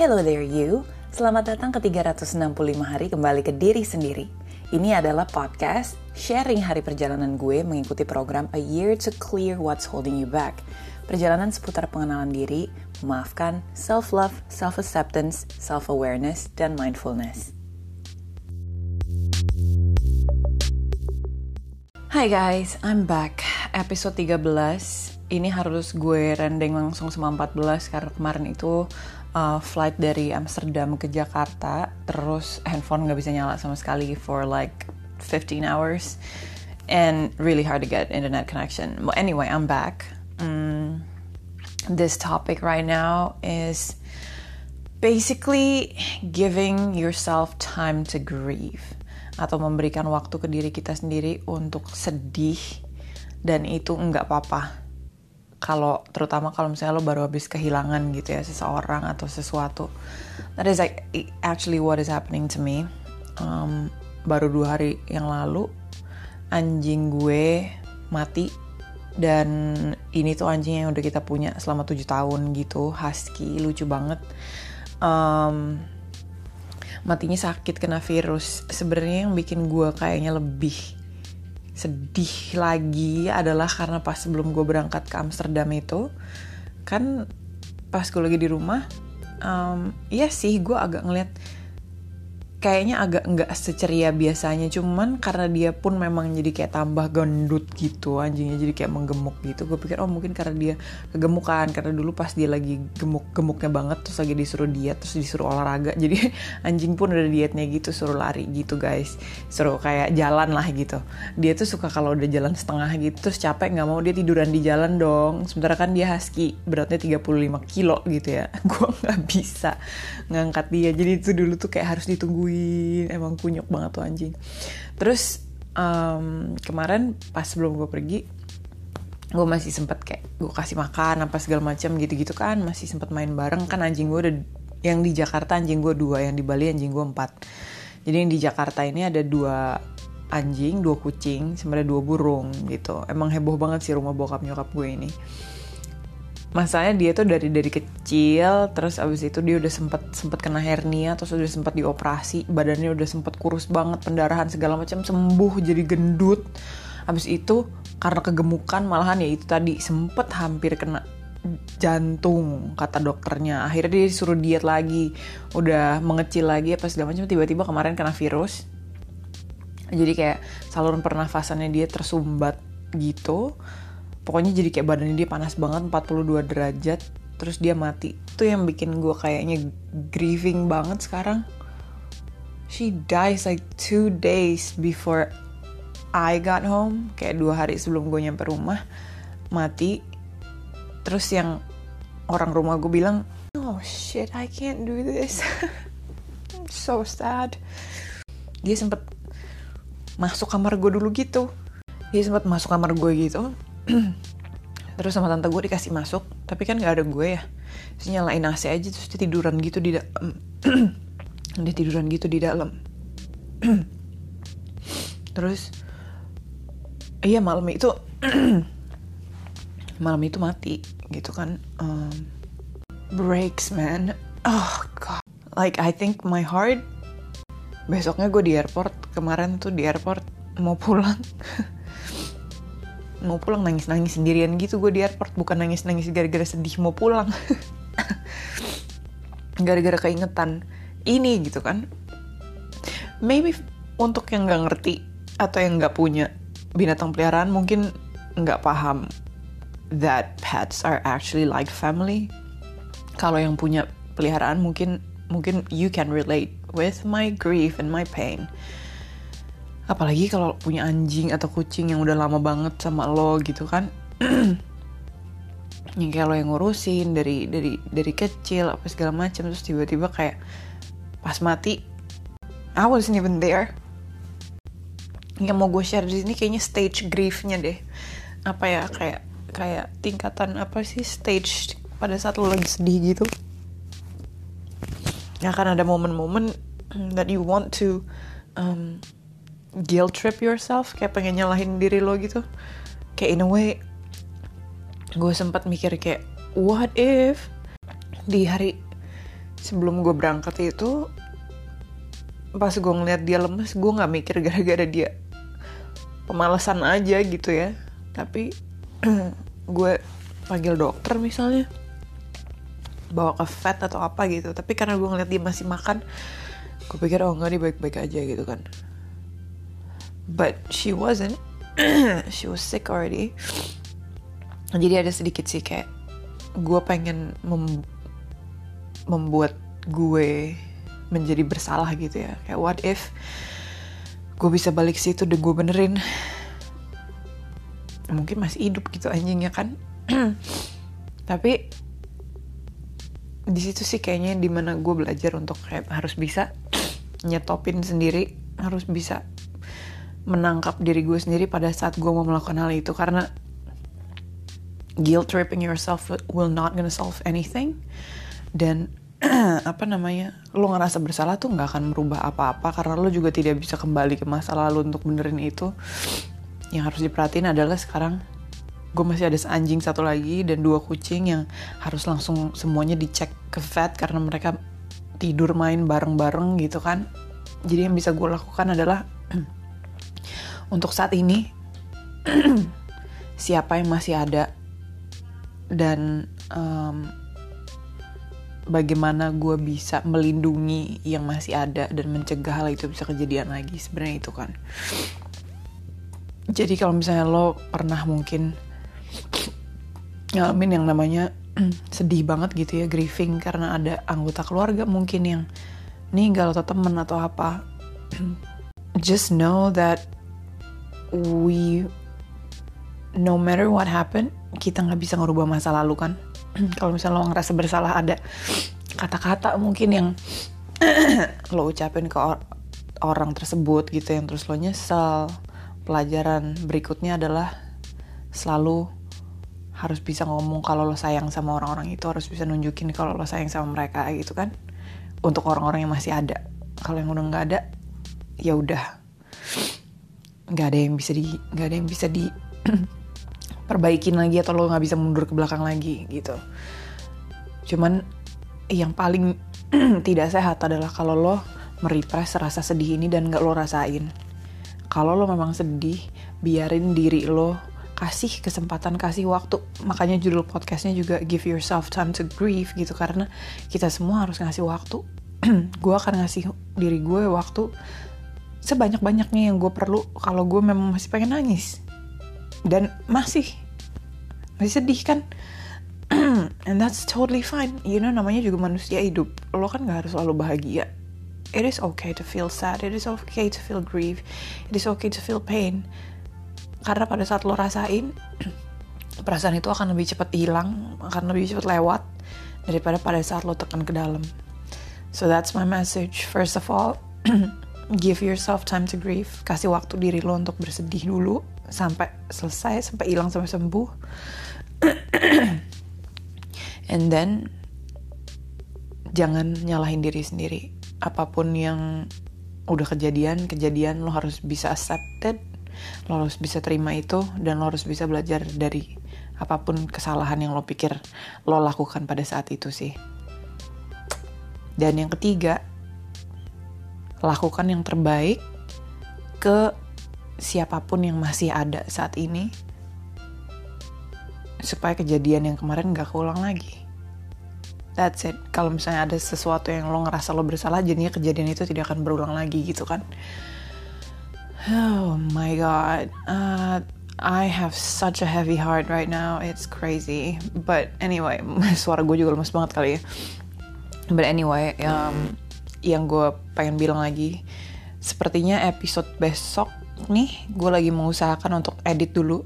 Hello there you, selamat datang ke 365 hari kembali ke diri sendiri. Ini adalah podcast sharing hari perjalanan gue mengikuti program A Year to Clear What's Holding You Back. Perjalanan seputar pengenalan diri, memaafkan, self-love, self-acceptance, self-awareness, dan mindfulness. Hai guys, I'm back. Episode 13. Ini harus gue rendeng langsung sama 14 karena kemarin itu uh, flight dari Amsterdam ke Jakarta, terus handphone nggak bisa nyala sama sekali for like 15 hours, and really hard to get internet connection. Anyway, I'm back. Mm, this topic right now is basically giving yourself time to grieve atau memberikan waktu ke diri kita sendiri untuk sedih dan itu nggak apa-apa kalau terutama kalau misalnya lo baru habis kehilangan gitu ya seseorang atau sesuatu. That is like actually what is happening to me. Um, baru dua hari yang lalu anjing gue mati. Dan ini tuh anjing yang udah kita punya selama tujuh tahun gitu husky lucu banget. Um, matinya sakit kena virus. Sebenarnya yang bikin gue kayaknya lebih sedih lagi adalah karena pas sebelum gue berangkat ke Amsterdam itu kan pas gue lagi di rumah um, iya sih gue agak ngeliat kayaknya agak nggak seceria biasanya. Cuman karena dia pun memang jadi kayak tambah gendut gitu anjingnya jadi kayak menggemuk gitu. Gue pikir oh mungkin karena dia kegemukan. Karena dulu pas dia lagi gemuk-gemuknya banget terus lagi disuruh diet terus disuruh olahraga. Jadi anjing pun udah dietnya gitu suruh lari gitu guys. Suruh kayak jalan lah gitu. Dia tuh suka kalau udah jalan setengah gitu terus capek nggak mau dia tiduran di jalan dong. Sementara kan dia husky beratnya 35 kilo gitu ya. Gue nggak bisa ngangkat dia. Jadi itu dulu tuh kayak harus ditungguin nungguin emang kunyuk banget tuh anjing. Terus um, kemarin pas sebelum gue pergi gue masih sempet kayak gue kasih makan apa segala macam gitu-gitu kan. Masih sempet main bareng kan anjing gue udah yang di Jakarta anjing gue dua yang di Bali anjing gue empat. Jadi yang di Jakarta ini ada dua anjing dua kucing sebenarnya dua burung gitu. Emang heboh banget sih rumah bokap nyokap gue ini masalahnya dia tuh dari dari kecil terus abis itu dia udah sempet sempet kena hernia terus udah sempet dioperasi badannya udah sempet kurus banget pendarahan segala macam sembuh jadi gendut. Abis itu karena kegemukan malahan ya itu tadi sempet hampir kena jantung kata dokternya. Akhirnya dia disuruh diet lagi udah mengecil lagi apa segala macam tiba-tiba kemarin kena virus. Jadi kayak saluran pernafasannya dia tersumbat gitu pokoknya jadi kayak badannya dia panas banget 42 derajat terus dia mati. Itu yang bikin gue kayaknya grieving banget sekarang. She dies like two days before I got home. Kayak dua hari sebelum gue nyampe rumah mati. Terus yang orang rumah gue bilang oh shit I can't do this. So sad. Dia sempet masuk kamar gue dulu gitu. Dia sempat masuk kamar gue gitu terus sama tante gue dikasih masuk tapi kan nggak ada gue ya. Terus nyalain AC aja terus dia tiduran gitu di dalam. Dia tiduran gitu di dalam. Terus iya malam itu malam itu mati gitu kan. Um, breaks man. Oh god. Like I think my heart besoknya gue di airport kemarin tuh di airport mau pulang mau pulang nangis-nangis sendirian gitu gue di airport. Bukan nangis-nangis gara-gara sedih mau pulang. Gara-gara keingetan ini gitu kan. Maybe untuk yang nggak ngerti atau yang nggak punya binatang peliharaan mungkin nggak paham that pets are actually like family. Kalau yang punya peliharaan mungkin mungkin you can relate with my grief and my pain apalagi kalau punya anjing atau kucing yang udah lama banget sama lo gitu kan. Yang kayak lo yang ngurusin dari dari dari kecil apa segala macam terus tiba-tiba kayak pas mati I wasn't even there. Yang mau gue share di sini kayaknya stage griefnya deh. Apa ya kayak kayak tingkatan apa sih stage pada saat lo lagi sedih gitu. Ya kan ada momen-momen that you want to um, guilt trip yourself? Kayak pengen nyalahin diri lo gitu? Kayak in a way gue sempat mikir kayak what if di hari sebelum gue berangkat itu pas gue ngeliat dia lemes gue nggak mikir gara-gara dia pemalasan aja gitu ya. Tapi gue panggil dokter misalnya bawa ke vet atau apa gitu. Tapi karena gue ngeliat dia masih makan gue pikir oh enggak dia baik-baik aja gitu kan but she wasn't. She was sick already. Jadi ada sedikit sih kayak gue pengen mem membuat gue menjadi bersalah gitu ya. Kayak what if gue bisa balik situ dan gue benerin? Mungkin masih hidup gitu anjingnya kan? Tapi di situ sih kayaknya di mana gue belajar untuk kayak harus bisa nyetopin sendiri harus bisa menangkap diri gue sendiri pada saat gue mau melakukan hal itu. Karena guilt tripping yourself will not gonna solve anything. Dan apa namanya lo ngerasa bersalah tuh nggak akan merubah apa-apa. Karena lo juga tidak bisa kembali ke masa lalu untuk benerin itu. Yang harus diperhatiin adalah sekarang gue masih ada anjing satu lagi dan dua kucing yang harus langsung semuanya dicek ke vet karena mereka tidur main bareng-bareng gitu kan. Jadi yang bisa gue lakukan adalah untuk saat ini siapa yang masih ada? Dan um, bagaimana gue bisa melindungi yang masih ada dan mencegah hal itu bisa kejadian lagi? Sebenarnya itu kan. Jadi kalau misalnya lo pernah mungkin ngalamin yang namanya sedih banget gitu ya grieving karena ada anggota keluarga mungkin yang meninggal atau temen atau apa just know that we no matter what happened kita nggak bisa ngerubah masa lalu kan? Kalau misalnya lo ngerasa bersalah ada kata-kata mungkin yang lo ucapin ke or orang tersebut gitu yang terus lo nyesel. Pelajaran berikutnya adalah selalu harus bisa ngomong kalau lo sayang sama orang-orang itu harus bisa nunjukin kalau lo sayang sama mereka gitu kan? Untuk orang-orang yang masih ada. Kalau yang udah nggak ada ya udah nggak ada yang bisa di nggak ada yang bisa di perbaikin lagi atau lo nggak bisa mundur ke belakang lagi gitu. Cuman yang paling tidak sehat adalah kalau lo merepress rasa sedih ini dan nggak lo rasain. Kalau lo memang sedih biarin diri lo kasih kesempatan kasih waktu. Makanya judul podcastnya juga give yourself time to grieve gitu. Karena kita semua harus ngasih waktu. Gue akan ngasih diri gue waktu sebanyak-banyaknya yang gue perlu kalau gue memang masih pengen nangis. Dan masih. Masih sedih kan? And that's totally fine. You know namanya juga manusia hidup. Lo kan gak harus selalu bahagia. It is okay to feel sad. It is okay to feel grief. It is okay to feel pain. Karena pada saat lo rasain perasaan itu akan lebih cepat hilang akan lebih cepat lewat daripada pada saat lo tekan ke dalam. So that's my message. First of all give yourself time to grieve. Kasih waktu diri lo untuk bersedih dulu. Sampai selesai sampai hilang sampai sembuh. And then jangan nyalahin diri sendiri. Apa pun yang udah kejadian kejadian lo harus bisa accepted lo harus bisa terima itu dan lo harus bisa belajar dari apa pun kesalahan yang lo pikir lo lakukan pada saat itu sih. Dan yang ketiga lakukan yang terbaik ke siapa pun yang masih ada saat ini supaya kejadian yang kemarin gak keulang lagi. That's it. Kalau misalnya ada sesuatu yang lo ngerasa lo bersalah, jadinya kejadian itu tidak akan berulang lagi gitu kan. Oh my god. Uh, I have such a heavy heart right now. It's crazy. But anyway, suara gue juga lemes banget kali ya. But anyway, um, yang gue pengen bilang lagi, sepertinya episode besok nih gue lagi mengusahakan untuk edit dulu.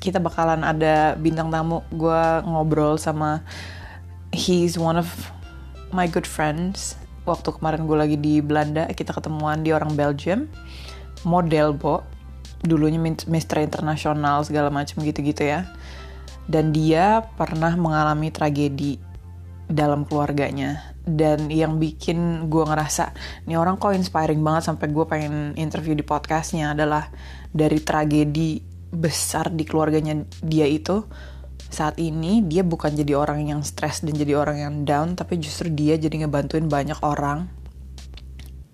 Kita bakalan ada bintang tamu. Gue ngobrol sama he's one of my good friends. Waktu kemarin gue lagi di Belanda kita ketemuan di orang Belgium. Model bo. Dulunya Mister Internasional segala macam gitu-gitu ya. Dan dia pernah mengalami tragedi dalam keluarganya dan yang bikin gue ngerasa ini orang kok inspiring banget sampai gue pengen interview di podcastnya adalah dari tragedi besar di keluarganya dia itu saat ini dia bukan jadi orang yang stres dan jadi orang yang down tapi justru dia jadi ngebantuin banyak orang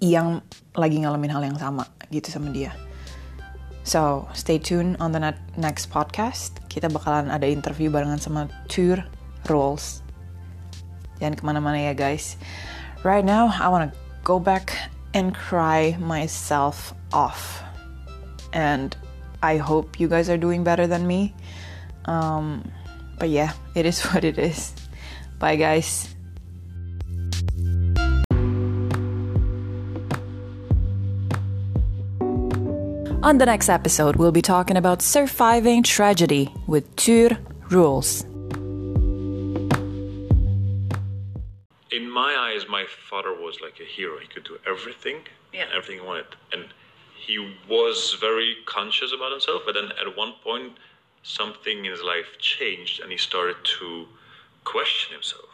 yang lagi ngalamin hal yang sama gitu sama dia. So stay tuned on the next podcast. Kita bakalan ada interview barengan sama Tour Rules jangan kemana-mana ya guys right now I wanna go back and cry myself off and I hope you guys are doing better than me um, but yeah, it is what it is. Bye, guys. On the next episode, we'll be talking about surviving tragedy with Tur rules. My eyes, my father was like a hero. He could do everything, yeah. everything he wanted, and he was very conscious about himself. But then at one point, something in his life changed and he started to question himself.